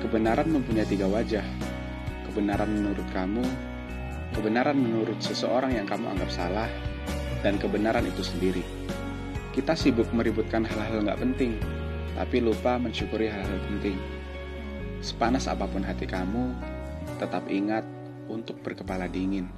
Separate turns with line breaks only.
Kebenaran mempunyai tiga wajah. Kebenaran menurut kamu, kebenaran menurut seseorang yang kamu anggap salah, dan kebenaran itu sendiri. Kita sibuk meributkan hal-hal nggak penting, tapi lupa mensyukuri hal-hal penting. Sepanas apa pun hati kamu, tetap ingat untuk berkepala dingin.